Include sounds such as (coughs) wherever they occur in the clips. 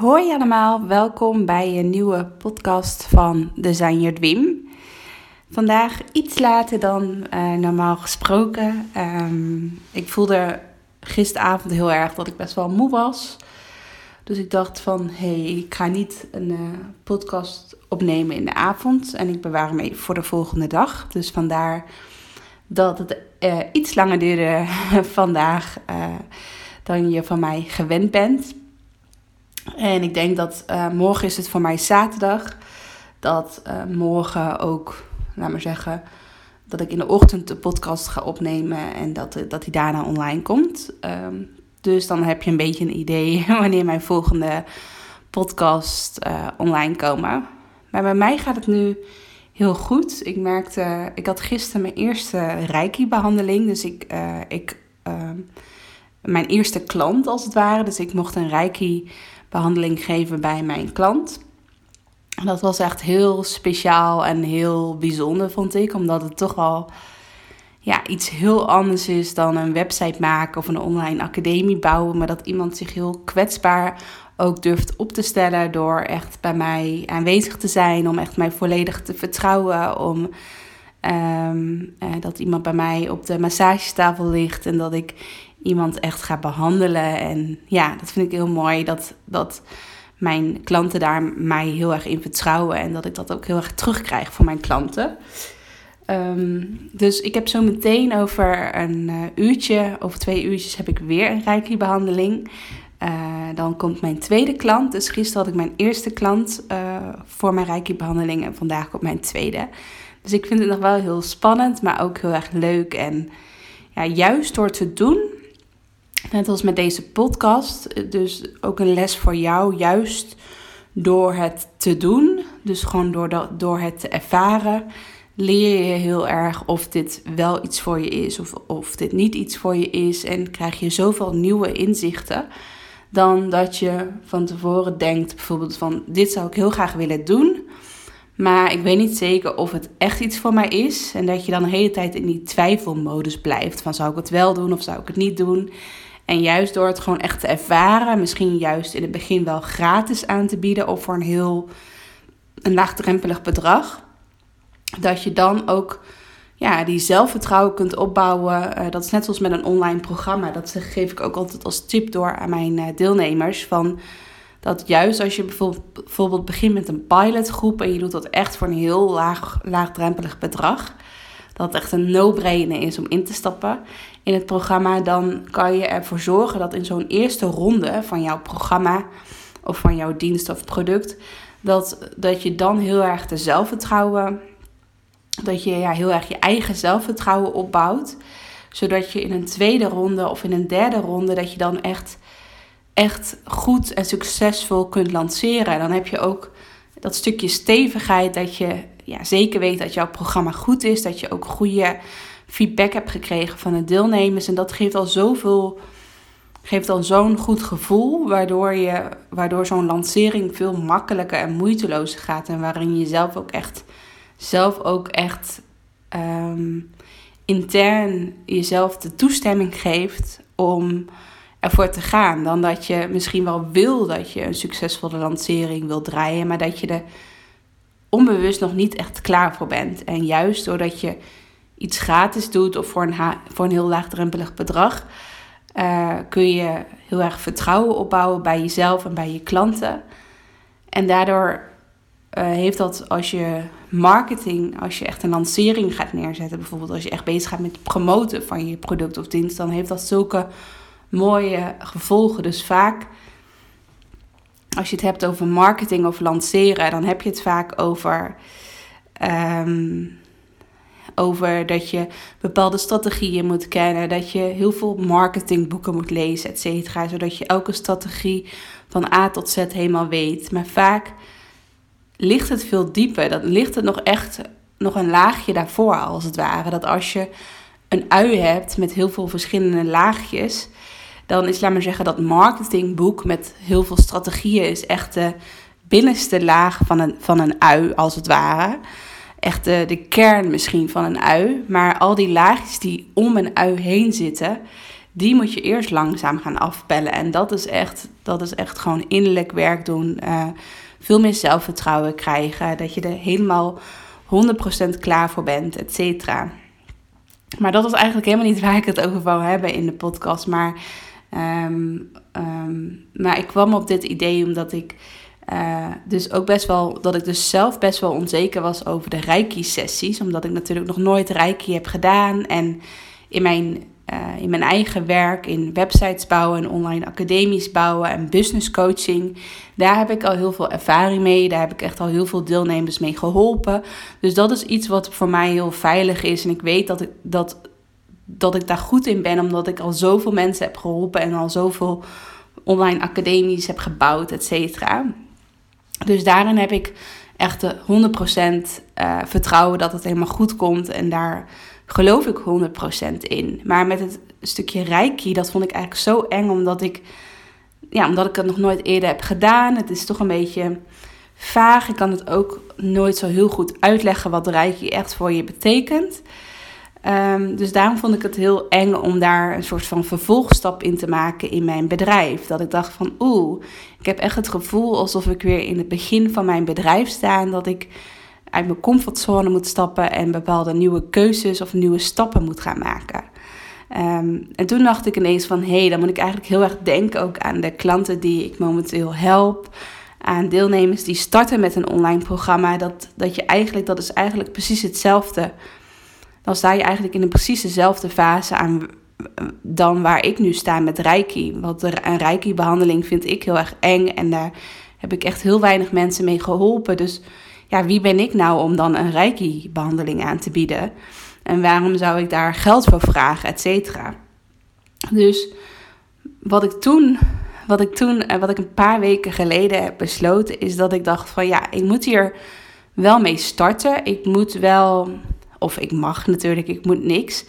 Hoi, allemaal. Welkom bij een nieuwe podcast van Design Your Dream. Vandaag iets later dan eh, normaal gesproken. Ehm, ik voelde gisteravond heel erg dat ik best wel moe was. Dus ik dacht van, hé, hey, ik ga niet een uh, podcast opnemen in de avond. En ik bewaar hem voor de volgende dag. Dus vandaar dat het uh, iets langer duurde (laughs) vandaag dan je van mij gewend bent. En ik denk dat morgen is het voor mij zaterdag. Dat morgen ook, laat maar zeggen, dat ik in de ochtend de podcast ga opnemen en dat, dat die daarna online komt. Um, dus dan heb je een beetje een idee (laughs) wanneer mijn volgende podcast online komen. Maar bij mij gaat het nu heel goed. Ik merkte, ik had gisteren mijn eerste Reiki-behandeling. Dus ik, ik uh, mijn eerste klant als het ware. Dus ik mocht een Reiki-behandeling geven bij mijn klant. Dat was echt heel speciaal en heel bijzonder, vond ik. Omdat het toch wel ja, iets heel anders is dan een website maken of een online academie bouwen. Maar dat iemand zich heel kwetsbaar ook durft op te stellen door echt bij mij aanwezig te zijn. Om echt mij volledig te vertrouwen. Om um, uh, dat iemand bij mij op de massagetafel ligt en dat ik iemand echt ga behandelen. En ja, dat vind ik heel mooi dat... dat mijn klanten daar mij heel erg in vertrouwen en dat ik dat ook heel erg terugkrijg van mijn klanten. Um, dus ik heb zo meteen over een uh, uurtje, over twee uurtjes heb ik weer een Reiki-behandeling. Uh, dan komt mijn tweede klant. Dus gisteren had ik mijn eerste klant uh, voor mijn Reiki-behandeling en vandaag komt mijn tweede. Dus ik vind het nog wel heel spannend, maar ook heel erg leuk. En ja, juist door te doen, Net als met deze podcast, dus ook een les voor jou, juist door het te doen, dus gewoon door, door het te ervaren, leer je heel erg of dit wel iets voor je is of, of dit niet iets voor je is. En krijg je zoveel nieuwe inzichten dan dat je van tevoren denkt, bijvoorbeeld van dit zou ik heel graag willen doen. Maar ik weet niet zeker of het echt iets voor mij is. En dat je dan de hele tijd in die twijfelmodus blijft. Van zou ik het wel doen of zou ik het niet doen? En juist door het gewoon echt te ervaren, misschien juist in het begin wel gratis aan te bieden of voor een heel een laagdrempelig bedrag, dat je dan ook ja, die zelfvertrouwen kunt opbouwen. Uh, dat is net zoals met een online programma. Dat geef ik ook altijd als tip door aan mijn uh, deelnemers. Van dat juist als je bijvoorbeeld, bijvoorbeeld begint met een pilotgroep en je doet dat echt voor een heel laag, laagdrempelig bedrag dat het echt een no-brainer is om in te stappen in het programma, dan kan je ervoor zorgen dat in zo'n eerste ronde van jouw programma of van jouw dienst of product, dat, dat je dan heel erg de zelfvertrouwen, dat je ja, heel erg je eigen zelfvertrouwen opbouwt, zodat je in een tweede ronde of in een derde ronde, dat je dan echt, echt goed en succesvol kunt lanceren. Dan heb je ook dat stukje stevigheid dat je ja, zeker weet dat jouw programma goed is. Dat je ook goede feedback hebt gekregen van de deelnemers. En dat geeft al zoveel. Geeft al zo'n goed gevoel, waardoor, je, waardoor zo'n lancering veel makkelijker en moeitelozer gaat. En waarin je zelf ook echt, zelf ook echt um, intern jezelf de toestemming geeft om ervoor te gaan. Dan dat je misschien wel wil dat je een succesvolle lancering wil draaien, maar dat je er onbewust nog niet echt klaar voor bent. En juist doordat je iets gratis doet of voor een, voor een heel laagdrempelig bedrag, uh, kun je heel erg vertrouwen opbouwen bij jezelf en bij je klanten. En daardoor uh, heeft dat als je marketing, als je echt een lancering gaat neerzetten, bijvoorbeeld als je echt bezig gaat met promoten van je product of dienst, dan heeft dat zulke mooie gevolgen. Dus vaak als je het hebt over marketing of lanceren, dan heb je het vaak over, um, over dat je bepaalde strategieën moet kennen, dat je heel veel marketingboeken moet lezen, et cetera, zodat je elke strategie van A tot Z helemaal weet. Maar vaak ligt het veel dieper. Dan ligt het nog echt nog een laagje daarvoor, als het ware. Dat als je een ui hebt met heel veel verschillende laagjes, dan is, laat maar zeggen, dat marketingboek met heel veel strategieën is echt de binnenste laag van een, van een ui, als het ware. Echt de, de kern misschien van een ui. Maar al die laagjes die om een ui heen zitten, die moet je eerst langzaam gaan afpellen. En dat is echt, dat is echt gewoon innerlijk werk doen. Uh, veel meer zelfvertrouwen krijgen. Dat je er helemaal 100% klaar voor bent, et cetera. Maar dat is eigenlijk helemaal niet waar ik het over wou hebben in de podcast. Maar, um, um, maar ik kwam op dit idee omdat ik uh, dus ook best wel, dat ik dus zelf best wel onzeker was over de Reiki-sessies. Omdat ik natuurlijk nog nooit Reiki heb gedaan. En in mijn uh, in mijn eigen werk, in websites bouwen en online academies bouwen en business coaching. Daar heb ik al heel veel ervaring mee. Daar heb ik echt al heel veel deelnemers mee geholpen. Dus dat is iets wat voor mij heel veilig is. En ik weet dat ik, dat, dat ik daar goed in ben, omdat ik al zoveel mensen heb geholpen en al zoveel online academies heb gebouwd, et cetera. Dus daarin heb ik echt de 100% uh, vertrouwen dat het helemaal goed komt. En daar geloof ik 100% in. Maar met het stukje reiki, dat vond ik eigenlijk zo eng, omdat ik, ja, omdat ik het nog nooit eerder heb gedaan. Het is toch een beetje vaag. Ik kan het ook nooit zo heel goed uitleggen wat reiki echt voor je betekent. Um, dus daarom vond ik het heel eng om daar een soort van vervolgstap in te maken in mijn bedrijf. Dat ik dacht van oeh, ik heb echt het gevoel alsof ik weer in het begin van mijn bedrijf sta. En dat ik uit mijn comfortzone moet stappen en bepaalde nieuwe keuzes of nieuwe stappen moet gaan maken. Um, en toen dacht ik ineens van hé, hey, dan moet ik eigenlijk heel erg denken ook aan de klanten die ik momenteel help. Aan deelnemers die starten met een online programma. Dat, dat je eigenlijk, dat is eigenlijk precies hetzelfde. Dan sta je eigenlijk in een precies dezelfde fase aan dan waar ik nu sta met Reiki. Want een Reiki-behandeling vind ik heel erg eng en daar heb ik echt heel weinig mensen mee geholpen. Dus ja, wie ben ik nou om dan een reiki-behandeling aan te bieden? En waarom zou ik daar geld voor vragen, et cetera? Dus wat ik toen, wat ik toen, eh, wat ik een paar weken geleden heb besloten, is dat ik dacht van ja, ik moet hier wel mee starten. Ik moet wel, of ik mag natuurlijk, ik moet niks.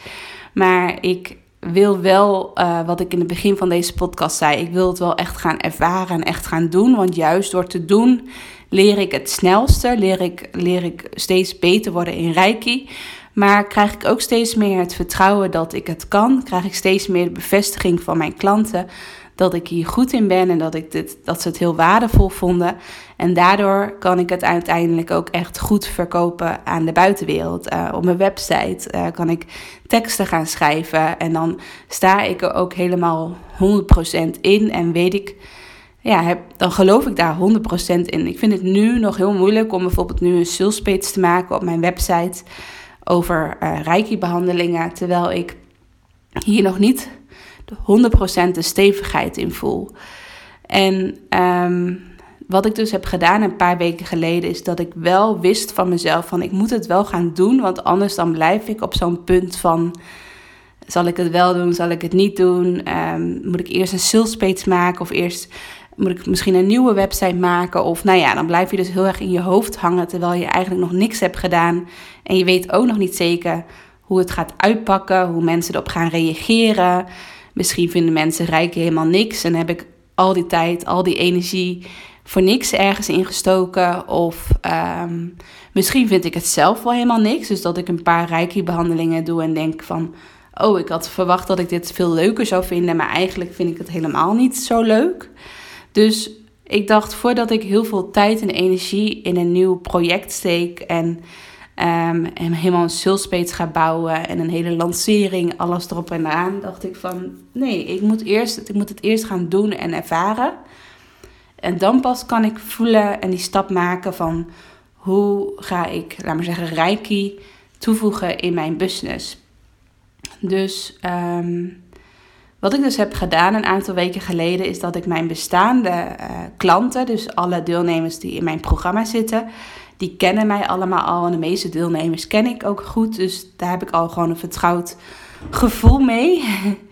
Maar ik wil wel, uh, wat ik in het begin van deze podcast zei, ik wil het wel echt gaan ervaren en echt gaan doen. Want juist door te doen leer ik het snelste, leer ik, leer ik steeds beter worden in Reiki. Maar krijg ik ook steeds meer het vertrouwen dat ik het kan. Krijg ik steeds meer de bevestiging van mijn klanten dat ik hier goed in ben en dat, ik dit, dat ze het heel waardevol vonden. En daardoor kan ik het uiteindelijk ook echt goed verkopen aan de buitenwereld. Uh, op mijn website uh, kan ik teksten gaan schrijven en dan sta ik er ook helemaal 100% in en weet ik ja, heb, dan geloof ik daar 100% in. Ik vind het nu nog heel moeilijk om bijvoorbeeld nu een sales te maken op mijn website over uh, reiki-behandelingen, terwijl ik hier nog niet 100% de stevigheid in voel. En um, wat ik dus heb gedaan een paar weken geleden is dat ik wel wist van mezelf van ik moet het wel gaan doen, want anders dan blijf ik op zo'n punt van zal ik het wel doen, zal ik het niet doen? Um, moet ik eerst een sales page maken of eerst moet ik misschien een nieuwe website maken? Of nou ja, dan blijf je dus heel erg in je hoofd hangen terwijl je eigenlijk nog niks hebt gedaan. En je weet ook nog niet zeker hoe het gaat uitpakken, hoe mensen erop gaan reageren. Misschien vinden mensen rijken helemaal niks en heb ik al die tijd, al die energie voor niks ergens ingestoken. Of um, misschien vind ik het zelf wel helemaal niks. Dus dat ik een paar reiki-behandelingen doe en denk van... Oh, ik had verwacht dat ik dit veel leuker zou vinden, maar eigenlijk vind ik het helemaal niet zo leuk. Dus ik dacht, voordat ik heel veel tijd en energie in een nieuw project steek en, um, en helemaal een salespage ga bouwen en een hele lancering, alles erop en eraan, dacht ik van nee, ik moet, eerst, ik moet het eerst gaan doen en ervaren. En dan pas kan ik voelen en die stap maken van hoe ga ik, laat maar zeggen, reiki toevoegen in mijn business. Dus um, wat ik dus heb gedaan een aantal weken geleden is dat ik mijn bestaande uh, klanten, dus alle deelnemers die in mijn programma zitten, die kennen mij allemaal al. En de meeste deelnemers ken ik ook goed. Dus daar heb ik al gewoon een vertrouwd gevoel mee. (laughs)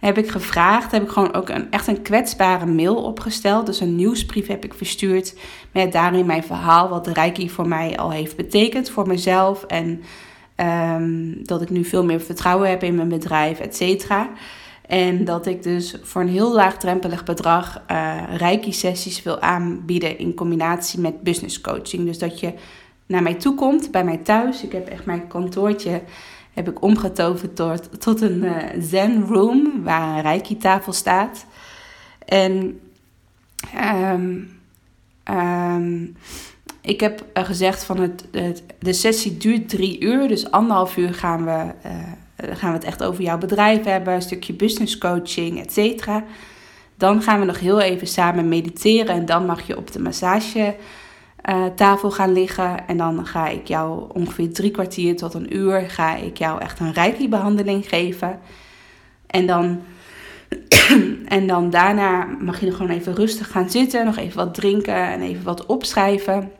heb ik gevraagd, heb ik gewoon ook een, echt een kwetsbare mail opgesteld. Dus een nieuwsbrief heb ik verstuurd met daarin mijn verhaal, wat de Reiki voor mij al heeft betekend, voor mezelf. En ehm, dat ik nu veel meer vertrouwen heb in mijn bedrijf, et cetera. En dat ik dus voor een heel laagdrempelig bedrag uh, Reiki-sessies wil aanbieden in combinatie met business coaching. Dus dat je naar mij toe komt, bij mij thuis. Ik heb echt mijn kantoortje heb ik omgetoverd tot, tot een uh, zen room waar een reiki-tafel staat. En um, um, ik heb gezegd van het, de sessie duurt drie uur, dus anderhalf uur gaan we, gaan we het echt over jouw bedrijf hebben, een stukje business coaching, et cetera. Dan gaan we nog heel even samen mediteren en dan mag je op de massage uh, tafel gaan liggen. En dan ga ik jou ongeveer drie kwartier tot een uur ga ik jou echt een reiki-behandeling geven. En dan, (clears throat) en dan daarna mag je er gewoon even rustig gaan zitten, nog even wat drinken en even wat opschrijven.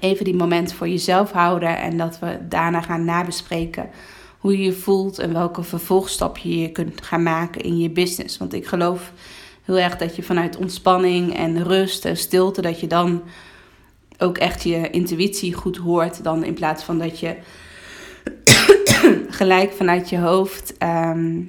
Even die moment voor jezelf houden en dat we daarna gaan nabespreken hoe je voelt en welke vervolgstapje je kunt gaan maken in je business. Want ik geloof heel erg dat je vanuit ontspanning en rust en stilte, dat je dan ook echt je intuïtie goed hoort. Dan in plaats van dat je (coughs) gelijk vanuit je hoofd ehm,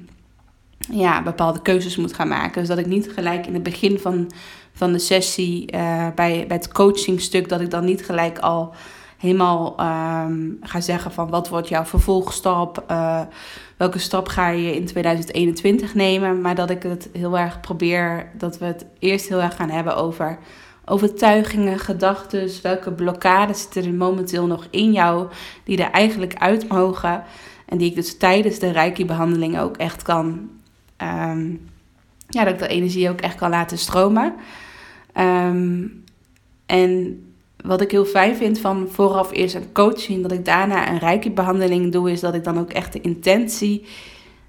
ja, bepaalde keuzes moet gaan maken. Dus dat ik niet gelijk in het begin van, van de sessie uh, bij, bij het coachingstuk, dat ik dan niet gelijk al helemaal um, ga zeggen van wat wordt jouw vervolgstap, uh, welke stap ga je in 2021 nemen. Maar dat ik het heel erg probeer, dat we het eerst heel erg gaan hebben over overtuigingen, gedachten, welke blokkades zitten er momenteel nog in jou die er eigenlijk uit mogen en die ik dus tijdens de reiki-behandeling ook echt kan, um, ja, dat ik de energie ook echt kan laten stromen. Um, en wat ik heel fijn vind van vooraf eerst een coaching, dat ik daarna een reiki-behandeling doe, is dat ik dan ook echt de intentie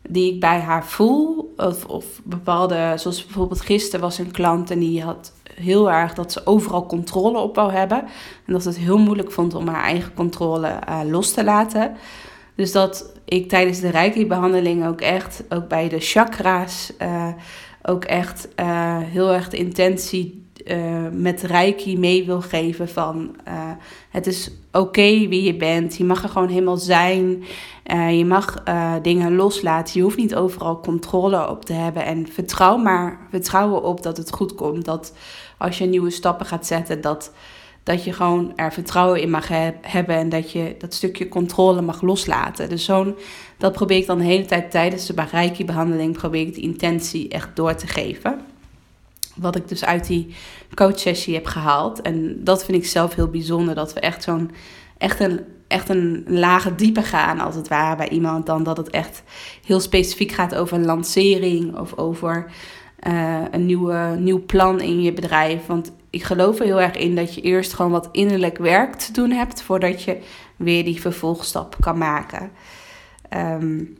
die ik bij haar voel, of, of bepaalde, zoals bijvoorbeeld gisteren was een klant en die had heel erg dat ze overal controle op wou hebben. En dat ze het heel moeilijk vond om haar eigen controle uh, los te laten. Dus dat ik tijdens de Reiki-behandeling ook echt, ook bij de chakra's, uh, ook echt uh, heel erg de intentie met Reiki mee wil geven van het is oké wie je bent. Je mag er gewoon helemaal zijn. je mag dingen loslaten. Je hoeft niet overal controle op te hebben. En vertrouw maar, vertrouw erop dat het goed komt. Dat als je nieuwe stappen gaat zetten, dat, dat je gewoon er vertrouwen in mag hebben en dat je dat stukje controle mag loslaten. Dus zo'n, dat probeer ik dan de hele tijd tijdens de Reiki-behandeling, probeer ik die intentie echt door te geven. Wat ik dus uit die coachsessie heb gehaald. En dat vind ik zelf heel bijzonder, dat we echt zo'n, echt een, echt een lage dieper gaan, als het ware, bij iemand. Dan dat het echt heel specifiek gaat over een lancering of over uh, een nieuwe, nieuw plan in je bedrijf. Want ik geloof er heel erg in dat je eerst gewoon wat innerlijk werk te doen hebt voordat je weer die vervolgstap kan maken. Um,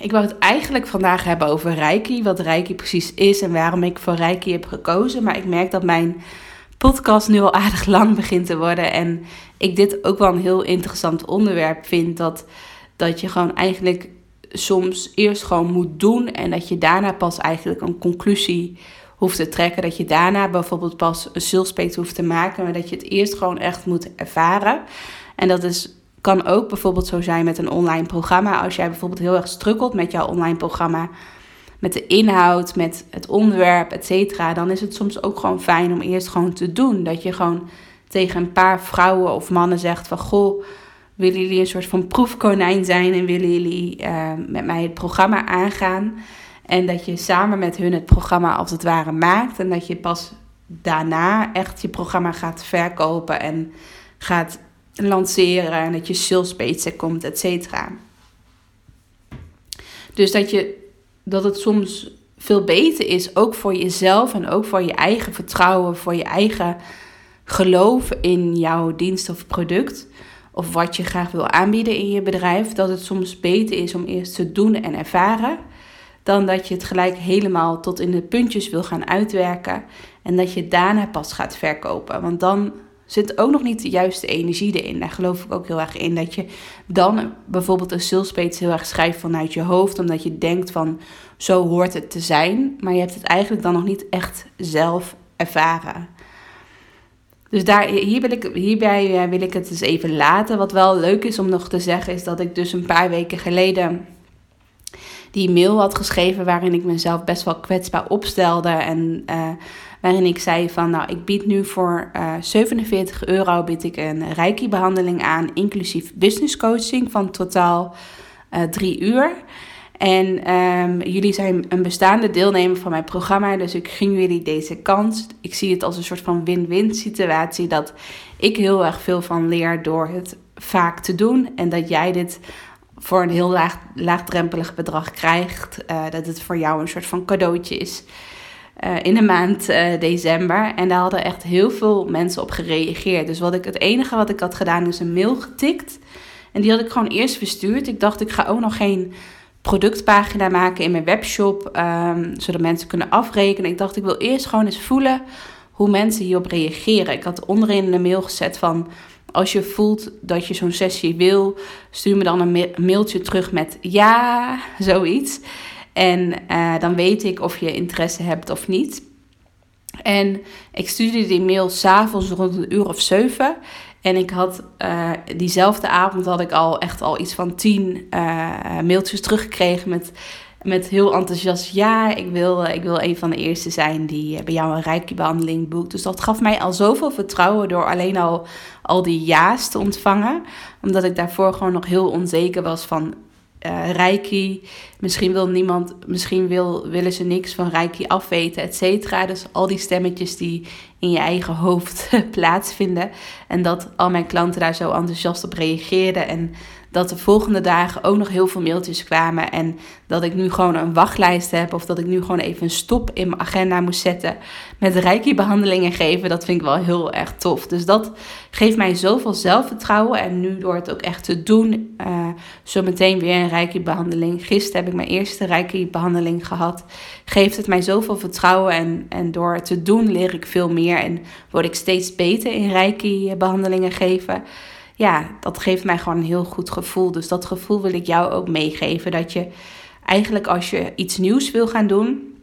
ik wou het eigenlijk vandaag hebben over Reiki, wat Reiki precies is en waarom ik voor Reiki heb gekozen. Maar ik merk dat mijn podcast nu al aardig lang (laughs) begint te worden en ik dit ook wel een heel interessant onderwerp vind. Dat, dat je gewoon eigenlijk soms eerst gewoon moet doen en dat je daarna pas eigenlijk een conclusie hoeft te trekken. Dat je daarna bijvoorbeeld pas een salespage hoeft te maken, maar dat je het eerst gewoon echt moet ervaren. En dat is, kan ook bijvoorbeeld zo zijn met een online programma. Als jij bijvoorbeeld heel erg strukkelt met jouw online programma, met de inhoud, met het onderwerp, et cetera, dan is het soms ook gewoon fijn om eerst gewoon te doen. Dat je gewoon tegen een paar vrouwen of mannen zegt van goh willen jullie een soort van proefkonijn zijn en willen jullie uh, met mij het programma aangaan? En dat je samen met hun het programma als het ware maakt. En dat je pas daarna echt je programma gaat verkopen en gaat lanceren. En dat je sales komt, et cetera. Dus dat, je, dat het soms veel beter is, ook voor jezelf en ook voor je eigen vertrouwen, voor je eigen geloof in jouw dienst of product of wat je graag wil aanbieden in je bedrijf, dat het soms beter is om eerst te doen en ervaren, dan dat je het gelijk helemaal tot in de puntjes wil gaan uitwerken en dat je daarna pas gaat verkopen. Want dan zit ook nog niet de juiste energie erin. Daar geloof ik ook heel erg in. Dat je dan bijvoorbeeld een salespage heel erg schrijft vanuit je hoofd. Omdat je denkt van zo hoort het te zijn. Maar je hebt het eigenlijk dan nog niet echt zelf ervaren. Dus daar, hier wil ik, hierbij eh, wil ik het dus even laten. Wat wel leuk is om nog te zeggen, is dat ik dus een paar weken geleden die mail had geschreven waarin ik mezelf best wel kwetsbaar opstelde. En uh, waarin ik zei van nou, ik bied nu voor uh, eh, 47 euro bied ik een reiki behandeling aan, inclusief business coaching van totaal uh, drie uur. En um, jullie zijn een bestaande deelnemer van mijn programma, dus ik ging jullie deze kans. Ik zie het als een soort van win-win situatie dat ik heel erg veel van leer door het vaak te doen en dat jij dit voor een heel laag, laagdrempelig bedrag krijgt. Uh, dat het voor jou een soort van cadeautje is. Uh, in de maand uh, december. En daar hadden echt heel veel mensen op gereageerd. Dus wat ik, het enige wat ik had gedaan is een mail getikt. En die had ik gewoon eerst verstuurd. Ik dacht, ik ga ook nog geen productpagina maken in mijn webshop. Um, zodat mensen kunnen afrekenen. Ik dacht, ik wil eerst gewoon eens voelen hoe mensen hierop reageren. Ik had onderin in de mail gezet van als je voelt dat je zo'n sessie wil, stuur me dan een mailtje terug met ja, zoiets. En uh, dan weet ik of je interesse hebt of niet. En ik stuurde die mail s'avonds rond een uur of zeven. En ik had uh, diezelfde avond had ik al echt al iets van tien uh, mailtjes teruggekregen met met heel enthousiast ja, ik wil, ik wil een van de eerste zijn die eh, bij jou een reiki-behandeling boekt. Dus dat gaf mij al zoveel vertrouwen door alleen al, al die ja's te ontvangen. Omdat ik daarvoor gewoon nog heel onzeker was van uh, reiki. Misschien wil niemand, misschien wil, willen ze niks van reiki afweten, et cetera. Dus al die stemmetjes die in je eigen hoofd (laughs) plaatsvinden. En dat al mijn klanten daar zo enthousiast op reageerden. En dat de volgende dagen ook nog heel veel mailtjes kwamen. En dat ik nu gewoon een wachtlijst heb. Of dat ik nu gewoon even een stop in mijn agenda moest zetten. Met reiki-behandelingen geven. Dat vind ik wel heel erg tof. Dus dat geeft mij zoveel zelfvertrouwen. En nu door het ook echt te doen. Uh, zo meteen weer een reiki-behandeling. Gisteren heb ik mijn eerste reiki-behandeling gehad. Geeft het mij zoveel vertrouwen. En, en door het te doen leer ik veel meer. En word ik steeds beter in reiki-behandelingen geven ja, dat geeft mij gewoon een heel goed gevoel. Dus dat gevoel wil ik jou ook meegeven. Dat je eigenlijk als je iets nieuws wil gaan doen,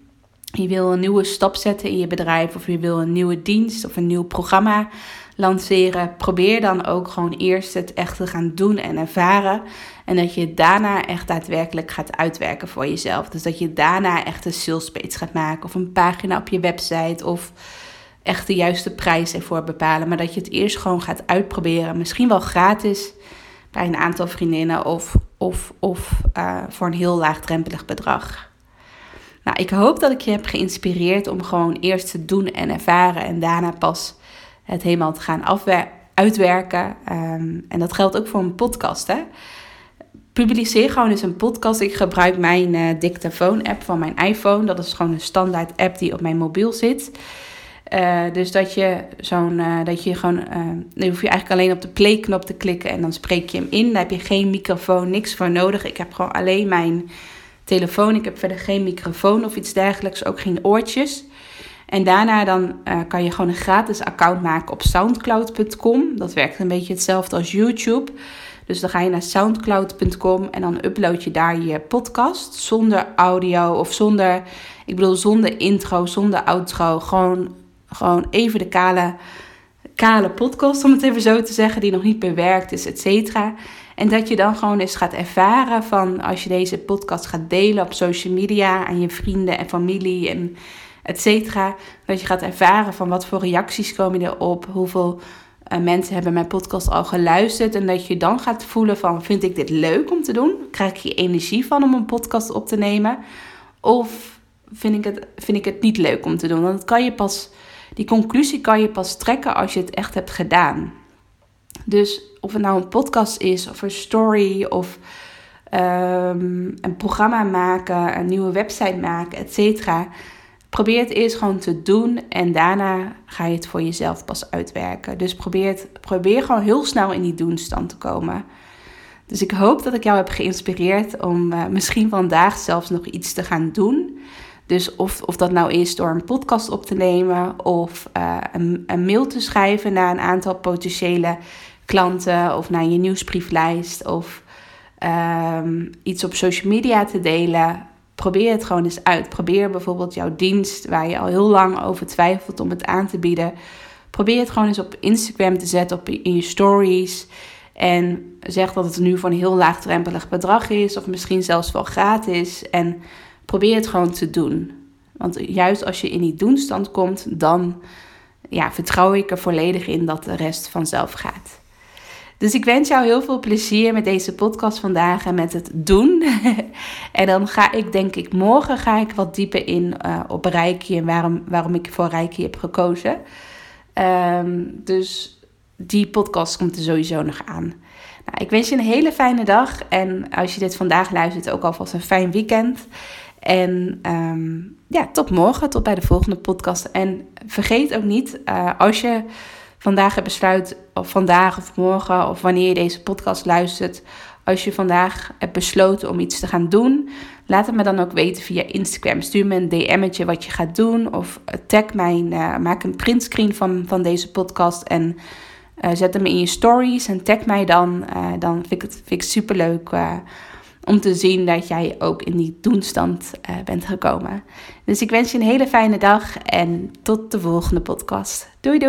je wil een nieuwe stap zetten in je bedrijf of je wil een nieuwe dienst of een nieuw programma lanceren, probeer dan ook gewoon eerst het echt te gaan doen en ervaren. En dat je daarna echt daadwerkelijk gaat uitwerken voor jezelf. Dus dat je daarna echt een sales page gaat maken of een pagina op je website of echt de juiste prijs ervoor bepalen. Maar dat je het eerst gewoon gaat uitproberen. Misschien wel gratis bij een aantal vriendinnen of, of, of uh, voor een heel laagdrempelig bedrag. Nou, ik hoop dat ik je heb geïnspireerd om gewoon eerst te doen en ervaren en daarna pas het helemaal te gaan uitwerken. Um, en dat geldt ook voor een podcast. Hè? Publiceer gewoon eens een podcast. Ik gebruik mijn uh, dictafoon-app van mijn iPhone. Dat is gewoon een standaard app die op mijn mobiel zit. Uh, dus dat je zo'n, uh, dat je gewoon, uh, dan hoef je eigenlijk alleen op de play-knop te klikken en dan spreek je hem in. Daar heb je geen microfoon, niks voor nodig. Ik heb gewoon alleen mijn telefoon. Ik heb verder geen microfoon of iets dergelijks, ook geen oortjes. En daarna dan kan je gewoon een gratis account maken op soundcloud.com. Dat werkt een beetje hetzelfde als YouTube. Dus dan ga je naar soundcloud.com en dan upload je daar je podcast zonder audio of zonder, ik bedoel zonder intro, zonder outro. Gewoon gewoon even de kale, kale podcast, om het even zo te zeggen, die nog niet bewerkt is, et cetera. En dat je dan gewoon eens gaat ervaren van als je deze podcast gaat delen op social media aan je vrienden en familie en et cetera. Dat je gaat ervaren van wat voor reacties komen erop, hoeveel uh, mensen hebben mijn podcast al geluisterd. En dat je dan gaat voelen van vind ik dit leuk om te doen? Krijg ik hier energie van om een podcast op te nemen? Of vind ik het, vind ik het niet leuk om te doen? Want dat kan je pas die conclusie kan je pas trekken als je het echt hebt gedaan. Dus of het nou een podcast is, of een story, of um, een programma maken, een nieuwe website maken, et cetera. Probeer het eerst gewoon te doen en daarna ga je het voor jezelf pas uitwerken. Dus probeer, probeer gewoon heel snel in die doenstand te komen. Dus ik hoop dat ik jou heb geïnspireerd om uh, misschien vandaag zelfs nog iets te gaan doen Dus of, of dat nou is door een podcast op te nemen of uh, een, een, mail te schrijven naar een aantal potentiële klanten of naar je nieuwsbrieflijst of um, iets op social media te delen. Probeer het gewoon eens uit. Probeer bijvoorbeeld jouw dienst waar je al heel lang over twijfelt om het aan te bieden. Probeer het gewoon eens op Instagram te zetten, op in je stories. En zeg dat het nu voor een heel laagdrempelig bedrag is, of misschien zelfs wel gratis. En probeer het gewoon te doen. Want juist als je in die doenstand komt, dan ja, vertrouw ik er volledig in dat de rest vanzelf gaat. Dus ik wens jou heel veel plezier met deze podcast vandaag en met het doen. (laughs) en dan ga ik, denk ik, morgen ga ik wat dieper in uh, op Reiki en waarom, waarom ik voor Reiki heb gekozen. Um, dus die podcast komt er sowieso nog aan. Nou, ik wens je een hele fijne dag. En als je dit vandaag luistert, ook alvast een fijn weekend. En um, ja, tot morgen, tot bij de volgende podcast. En vergeet ook niet, uh, als je vandaag besluit, of vandaag of morgen, of wanneer je deze podcast luistert, als je vandaag hebt besloten om iets te gaan doen, laat het me dan ook weten via Instagram. Stuur me een DM'tje wat je gaat doen, of tag mij, uh, maak een printscreen van, van deze podcast en uh, zet hem in je stories en tag mij dan. Dan vind ik het vind ik superleuk om te zien dat jij ook in die doenstand bent gekomen. Dus ik wens je een hele fijne dag en tot de volgende podcast. Doei doei!